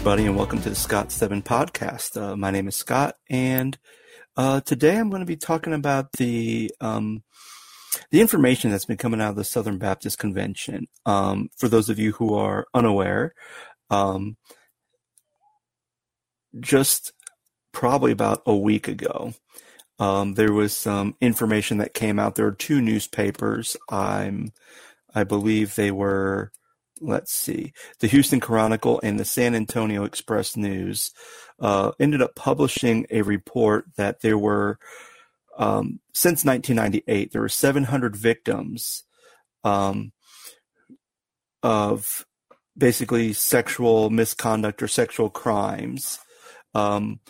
Everybody, and welcome to the Scott Seven podcast. Uh, my name is Scott, and uh, today I'm going to be talking about the um, the information that's been coming out of the Southern Baptist Convention. Um, for those of you who are unaware, um, just probably about a week ago, um, there was some information that came out. There are two newspapers. I'm, I believe they were let's see, the Houston Chronicle and the San Antonio Express News uh, ended up publishing a report that there were, um, since 1998, there were 700 victims um, of basically sexual misconduct or sexual crimes. Um,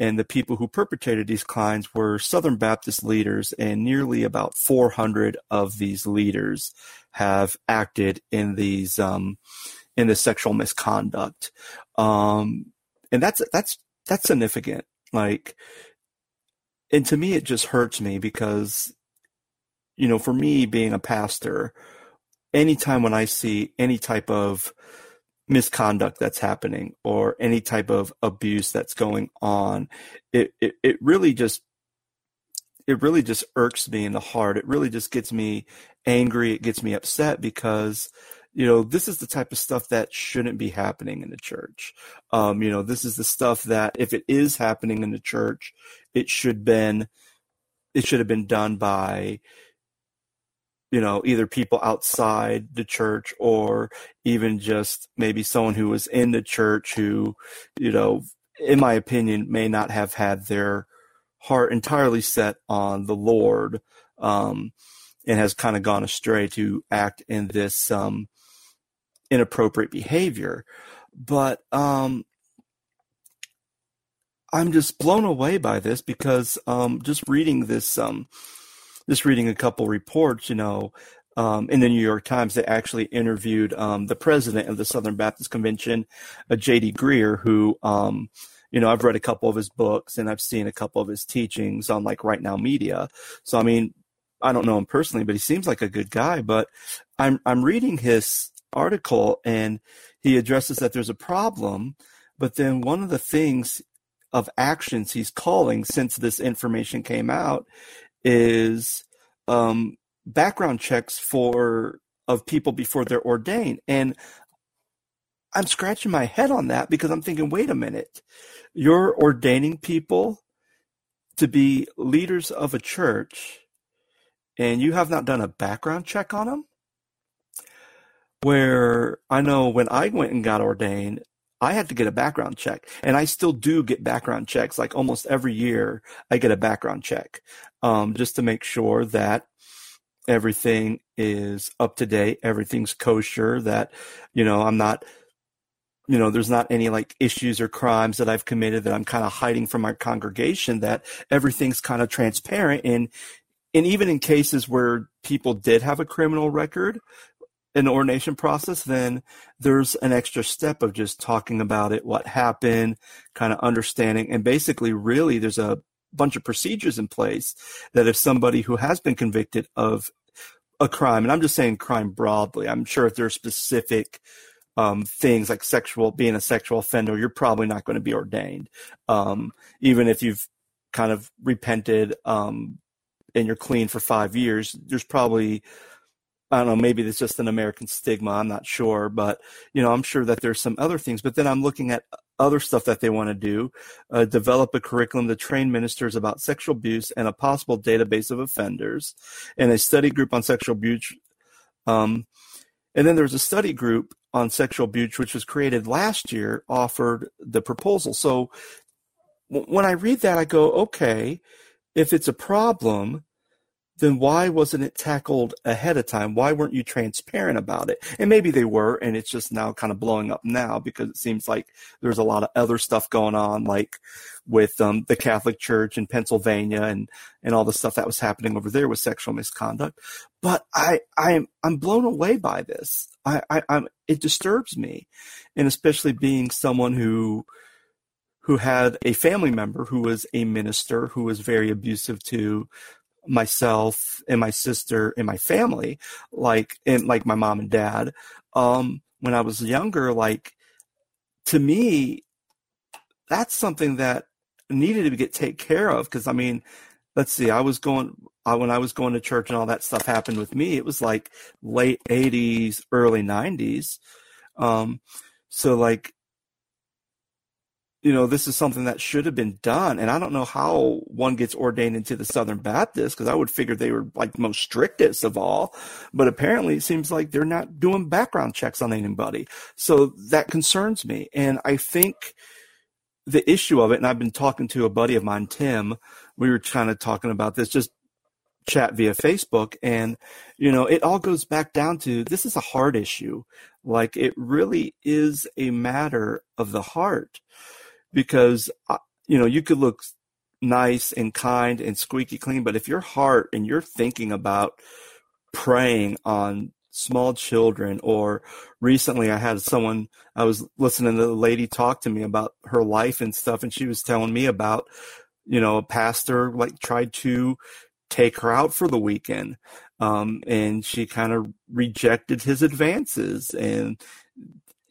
and the people who perpetrated these crimes were Southern Baptist leaders, and nearly about 400 of these leaders have acted in these um, in the sexual misconduct, um, and that's that's that's significant. Like, and to me, it just hurts me because, you know, for me being a pastor, anytime when I see any type of misconduct that's happening or any type of abuse that's going on, it, it, it really just it really just irks me in the heart. It really just gets me angry. It gets me upset because, you know, this is the type of stuff that shouldn't be happening in the church. Um, you know, this is the stuff that if it is happening in the church, it should been, it should have been done by, you know, either people outside the church or even just maybe someone who was in the church who, you know, in my opinion, may not have had their heart entirely set on the Lord, um, and has kind of gone astray to act in this um, inappropriate behavior. But um, I'm just blown away by this because um, just reading this, um, just reading a couple reports, you know, um, in the New York Times, they actually interviewed um, the president of the Southern Baptist Convention, uh, J.D. Greear, who um, you know, I've read a couple of his books and I've seen a couple of his teachings on like Right Now Media. So I mean, I don't know him personally, but he seems like a good guy. But I'm I'm reading his article and he addresses that there's a problem, but then one of the things of actions he's calling since this information came out is um, background checks for of people before they're ordained. And I'm scratching my head on that because I'm thinking, wait a minute, you're ordaining people to be leaders of a church and you have not done a background check on them? Where I know when I went and got ordained, I had to get a background check, and I still do get background checks. Like almost every year, I get a background check um, just to make sure that everything is up to date, everything's kosher, that you know I'm not you know, there's not any like issues or crimes that I've committed that I'm kind of hiding from my congregation, that everything's kind of transparent. And, and even in cases where people did have a criminal record the ordination process, then there's an extra step of just talking about it, what happened, kind of understanding. And basically, really, there's a bunch of procedures in place that if somebody who has been convicted of a crime, and I'm just saying crime broadly, I'm sure if there's specific um, things like sexual, being a sexual offender, you're probably not going to be ordained. Um, even if you've kind of repented um, and you're clean for five years, there's probably, I don't know, maybe it's just an American stigma. I'm not sure, but you know, I'm sure that there's some other things. But then I'm looking at other stuff that they want to do, uh, develop a curriculum to train ministers about sexual abuse and a possible database of offenders, and a study group on sexual abuse. Um, and then there's a study group on sexual abuse, which was created last year, offered the proposal. So when I read that, I go, okay, if it's a problem, then why wasn't it tackled ahead of time? Why weren't you transparent about it? And maybe they were, and it's just now kind of blowing up now because it seems like there's a lot of other stuff going on, like with um, the Catholic Church in Pennsylvania and and all the stuff that was happening over there with sexual misconduct. But I I'm I'm blown away by this. I, I I'm it disturbs me, and especially being someone who who had a family member who was a minister who was very abusive to myself and my sister and my family, like and like my mom and dad. Um, when I was younger, like to me, that's something that needed to get take care of. Because I mean, let's see, I was going I, when I was going to church and all that stuff happened with me. It was like late '80s, early '90s. Um, so like you know, this is something that should have been done. And I don't know how one gets ordained into the Southern Baptist because I would figure they were like the most strictest of all. But apparently it seems like they're not doing background checks on anybody. So that concerns me. And I think the issue of it, and I've been talking to a buddy of mine, Tim, we were kind of talking about this, just chat via Facebook. And, you know, it all goes back down to this is a heart issue. Like it really is a matter of the heart because uh, you know you could look nice and kind and squeaky clean, but if your heart and you're thinking about preying on small children or recently I had someone I was listening to the lady talk to me about her life and stuff and she was telling me about you know a pastor like tried to take her out for the weekend um, and she kind of rejected his advances and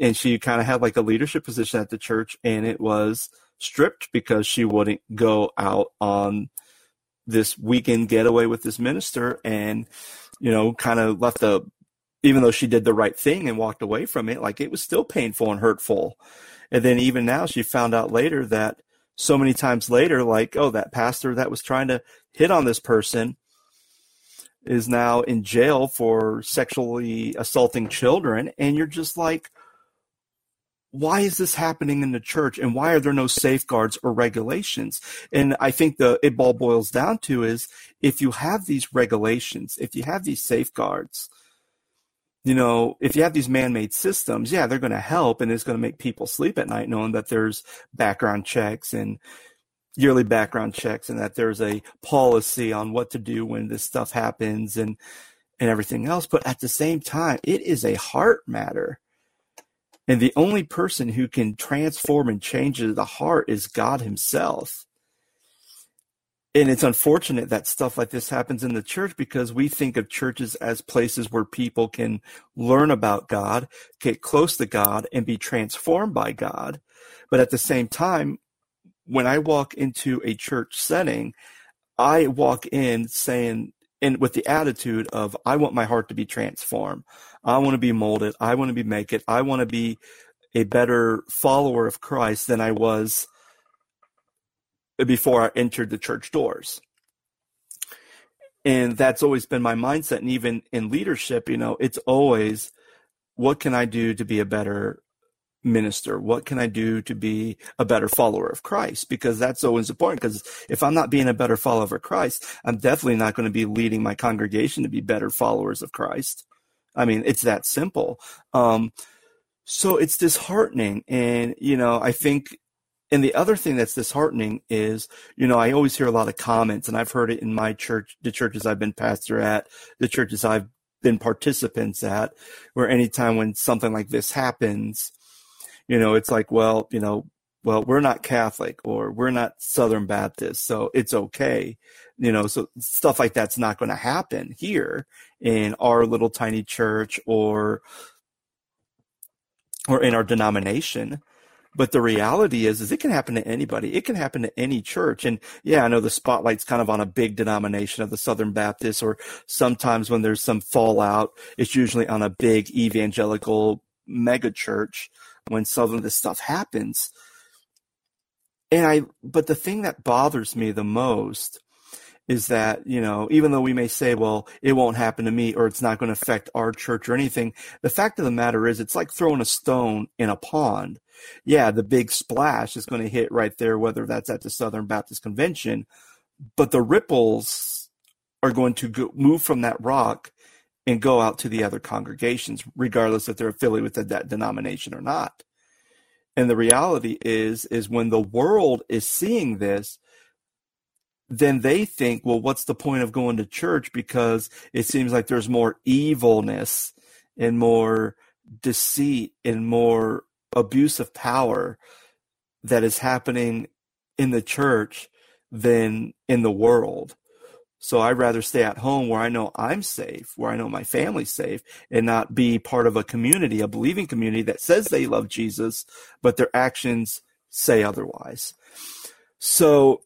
and she kind of had like a leadership position at the church and it was stripped because she wouldn't go out on this weekend getaway with this minister and you know kind of left the even though she did the right thing and walked away from it like it was still painful and hurtful. And then even now she found out later that so many times later like oh that pastor that was trying to hit on this person is now in jail for sexually assaulting children and you're just like why is this happening in the church and why are there no safeguards or regulations? And i think the it all boils down to is if you have these regulations if you have these safeguards you know if you have these man-made systems yeah they're going to help and it's going to make people sleep at night knowing that there's background checks and yearly background checks and that there's a policy on what to do when this stuff happens and and everything else. But at the same time it is a heart matter and the only person who can transform and change the heart is God Himself. And it's unfortunate that stuff like this happens in the church because we think of churches as places where people can learn about God, get close to God, and be transformed by God. But at the same time, when I walk into a church setting, I walk in saying, and with the attitude of I want my heart to be transformed. I want to be molded. I want to be make it. I want to be a better follower of Christ than I was before I entered the church doors. And that's always been my mindset. And even in leadership, you know, it's always what can I do to be a better minister? What can I do to be a better follower of Christ? Because that's always important. Because if I'm not being a better follower of Christ, I'm definitely not going to be leading my congregation to be better followers of Christ. I mean, it's that simple. Um, so it's disheartening. And, you know, I think, and the other thing that's disheartening is, you know, I always hear a lot of comments, and I've heard it in my church, the churches I've been pastor at, the churches I've been participants at, where anytime when something like this happens, you know, it's like, well, you know, well, we're not Catholic or we're not Southern Baptist, so it's okay. You know, so stuff like that's not going to happen here in our little tiny church or or in our denomination. But the reality is, is it can happen to anybody. It can happen to any church. And yeah, I know the spotlight's kind of on a big denomination of the Southern Baptist, or sometimes when there's some fallout, it's usually on a big evangelical mega church when some of this stuff happens. And I, but the thing that bothers me the most is that, you know, even though we may say, well, it won't happen to me or it's not going to affect our church or anything, the fact of the matter is it's like throwing a stone in a pond. Yeah, the big splash is going to hit right there, whether that's at the Southern Baptist Convention, but the ripples are going to go, move from that rock and go out to the other congregations, regardless if they're affiliated with that denomination or not. And the reality is, is when the world is seeing this, then they think, well, what's the point of going to church? Because it seems like there's more evilness and more deceit and more abuse of power that is happening in the church than in the world. So I'd rather stay at home where I know I'm safe, where I know my family's safe, and not be part of a community, a believing community that says they love Jesus, but their actions say otherwise. So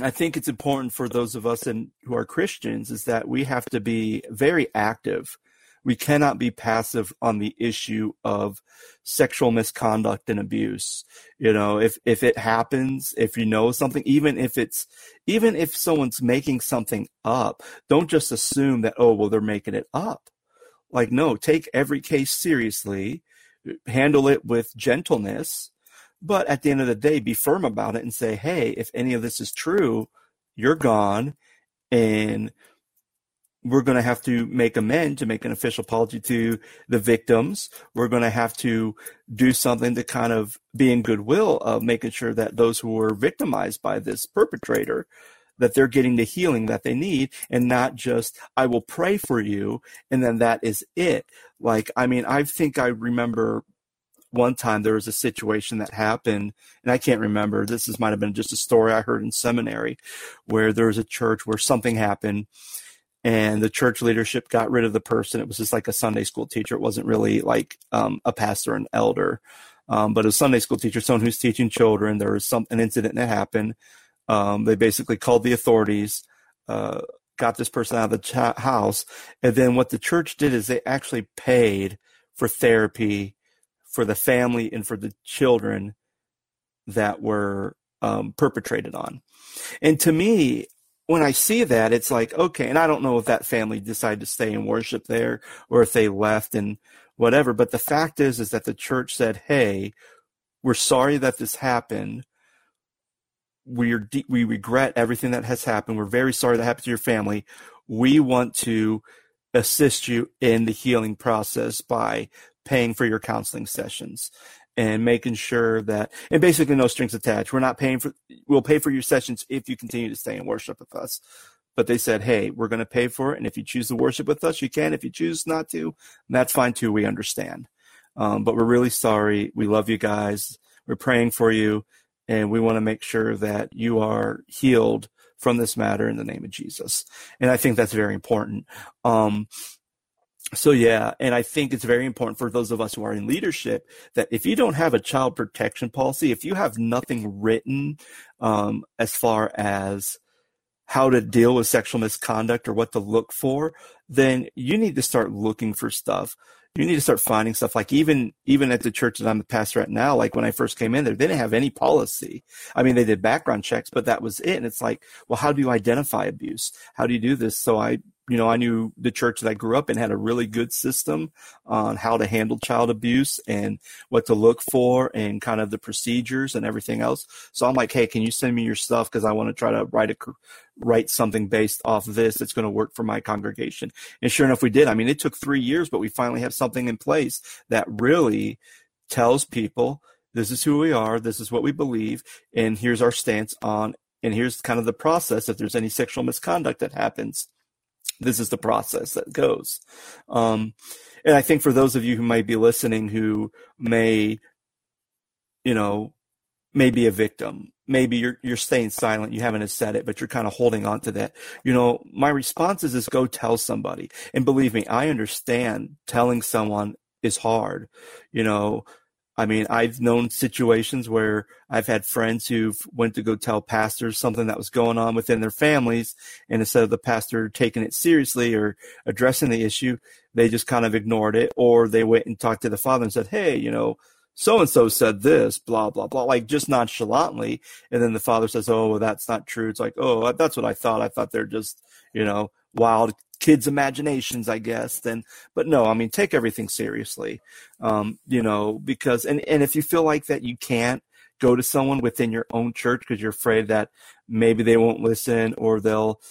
I think it's important for those of us in, who are Christians is that we have to be very active. We cannot be passive on the issue of sexual misconduct and abuse. You know, if, if it happens, if you know something, even if it's, even if someone's making something up, don't just assume that, oh, well, they're making it up. Like, no, take every case seriously, handle it with gentleness, but at the end of the day, be firm about it and say, hey, if any of this is true, you're gone. And we're going to have to make amend to make an official apology to the victims. We're going to have to do something to kind of be in goodwill of making sure that those who were victimized by this perpetrator that they're getting the healing that they need and not just I will pray for you and then that is it. Like I mean I think I remember one time there was a situation that happened, and I can't remember. This is, might have been just a story I heard in seminary, where there was a church where something happened, and the church leadership got rid of the person. It was just like a Sunday school teacher. It wasn't really like um, a pastor, an elder, um, but a Sunday school teacher, someone who's teaching children. There was some an incident that happened. Um, they basically called the authorities. Uh, got this person out of the ch- house, and then what the church did is they actually paid for therapy for the family and for the children that were um, perpetrated on. And to me, when I see that, it's like, okay, and I don't know if that family decided to stay and worship there or if they left and whatever. But the fact is, is that the church said, hey, we're sorry that this happened. We're de- we regret everything that has happened. We're very sorry that happened to your family. We want to assist you in the healing process by paying for your counseling sessions and making sure that and basically no strings attached. We're not paying for we'll pay for your sessions if you continue to stay and worship with us. But they said hey we're going to pay for it and if you choose to worship with us you can. If you choose not to that's fine too we understand. Um, but we're really sorry. We love you guys. We're praying for you and we want to make sure that you are healed from this matter in the name of jesus. And i think that's very important. Um, so yeah, and I think it's very important for those of us who are in leadership that if you don't have a child protection policy, if you have nothing written um, as far as how to deal with sexual misconduct or what to look for, then you need to start looking for stuff. You need to start finding stuff like even even at the church that I'm the pastor at now, like when I first came in there, they didn't have any policy. I mean, they did background checks, but that was it. And it's like, well, how do you identify abuse? How do you do this? So I you know, I knew the church that I grew up in had a really good system on how to handle child abuse and what to look for and kind of the procedures and everything else. So I'm like, hey, can you send me your stuff because I want to try to write a write something based off of this that's going to work for my congregation. And sure enough, we did. I mean, it took three years, but we finally have something in place that really tells people this is who we are, this is what we believe, and here's our stance on, and here's kind of the process if there's any sexual misconduct that happens this is the process that goes. Um, and I think for those of you who might be listening who may, you know, may be a victim, maybe you're you're staying silent, you haven't said it, but you're kind of holding on to that. You know, my response is, is go tell somebody. And believe me, I understand telling someone is hard. You know, I mean, I've known situations where I've had friends who've went to go tell pastors something that was going on within their families, and instead of the pastor taking it seriously or addressing the issue, they just kind of ignored it, or they went and talked to the father and said, "Hey, you know, so and so said this, blah blah blah," like just nonchalantly, and then the father says, "Oh, well, that's not true." It's like, "Oh, that's what I thought. I thought they're just, you know, wild kids' imaginations, I guess. Then, but no, I mean, take everything seriously, um, you know, because and and if you feel like that you can't go to someone within your own church because you're afraid that maybe they won't listen or they'll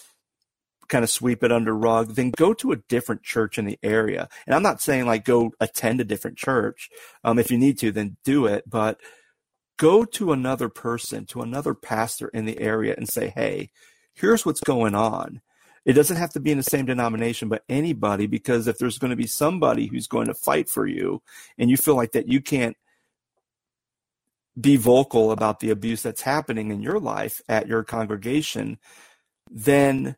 kind of sweep it under rug, then go to a different church in the area. And I'm not saying like go attend a different church. Um, if you need to, then do it. But go to another person, to another pastor in the area and say, hey, here's what's going on. It doesn't have to be in the same denomination, but anybody, because if there's going to be somebody who's going to fight for you and you feel like that you can't be vocal about the abuse that's happening in your life at your congregation, then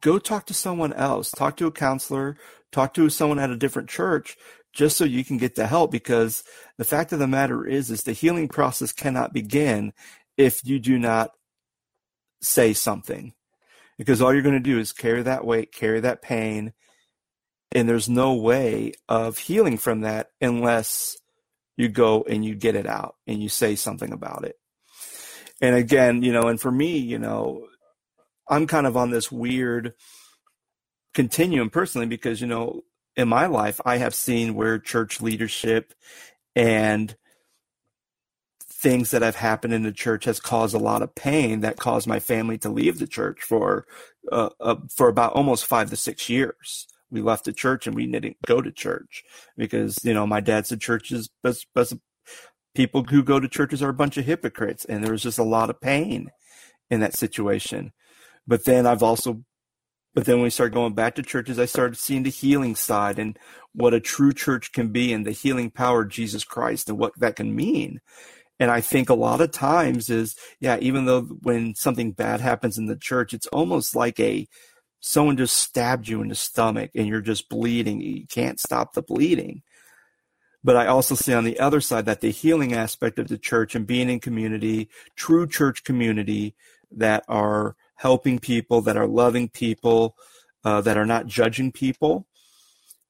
go talk to someone else, talk to a counselor, talk to someone at a different church just so you can get the help because the fact of the matter is is the healing process cannot begin if you do not say something because all you're going to do is carry that weight carry that pain and there's no way of healing from that unless you go and you get it out and you say something about it. And again you know and for me you know i'm kind of on this weird continuum personally because you know in my life, I have seen where church leadership and things that have happened in the church has caused a lot of pain that caused my family to leave the church for uh, uh, for about almost five to six years. We left the church and we didn't go to church because you know my dad said churches, but, but people who go to churches are a bunch of hypocrites, and there was just a lot of pain in that situation. But then I've also but then when we started going back to churches, I started seeing the healing side and what a true church can be and the healing power of Jesus Christ and what that can mean. And I think a lot of times is, yeah, even though when something bad happens in the church, it's almost like a someone just stabbed you in the stomach and you're just bleeding. You can't stop the bleeding. But I also see on the other side that the healing aspect of the church and being in community, true church community that are helping people, that are loving people, uh, that are not judging people,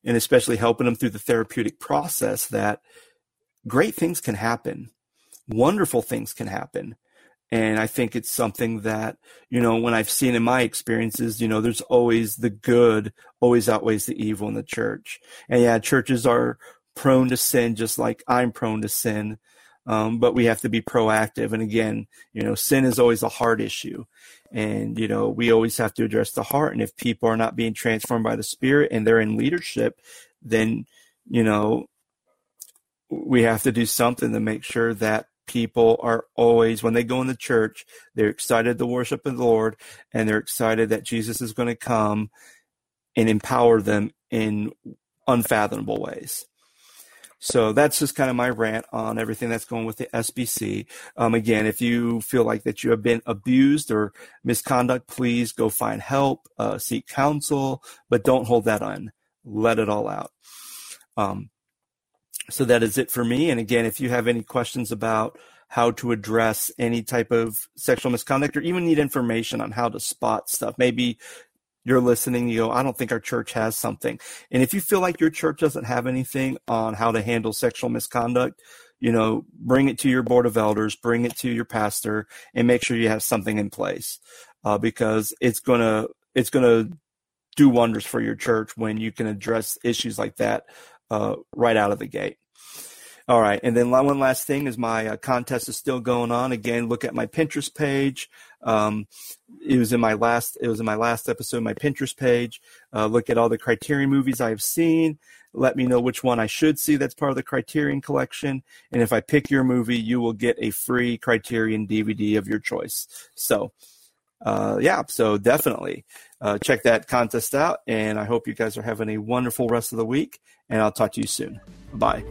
and especially helping them through the therapeutic process, that great things can happen. Wonderful things can happen. And I think it's something that, you know, when I've seen in my experiences, you know, there's always the good always outweighs the evil in the church. And yeah, churches are prone to sin just like I'm prone to sin. Um, but we have to be proactive. And again, you know, sin is always a heart issue. And, you know, we always have to address the heart. And if people are not being transformed by the Spirit and they're in leadership, then, you know, we have to do something to make sure that people are always, when they go in the church, they're excited to worship the Lord and they're excited that Jesus is going to come and empower them in unfathomable ways. So that's just kind of my rant on everything that's going with the SBC. Um, again, if you feel like that you have been abused or misconduct, please go find help, uh, seek counsel, but don't hold that on. Let it all out. Um, so that is it for me. And again, if you have any questions about how to address any type of sexual misconduct or even need information on how to spot stuff, maybe you're listening, you go, I don't think our church has something. And if you feel like your church doesn't have anything on how to handle sexual misconduct, you know, bring it to your board of elders, bring it to your pastor, and make sure you have something in place, uh, because it's gonna it's gonna do wonders for your church when you can address issues like that uh, right out of the gate. All right, and then one last thing is my uh, contest is still going on. Again, look at my Pinterest page. Um, it was in my last it was in my last episode, my Pinterest page. Uh, look at all the Criterion movies I have seen. Let me know which one I should see that's part of the Criterion collection. And if I pick your movie, you will get a free Criterion DVD of your choice. So, uh, yeah, so definitely uh, check that contest out. And I hope you guys are having a wonderful rest of the week. And I'll talk to you soon. Bye.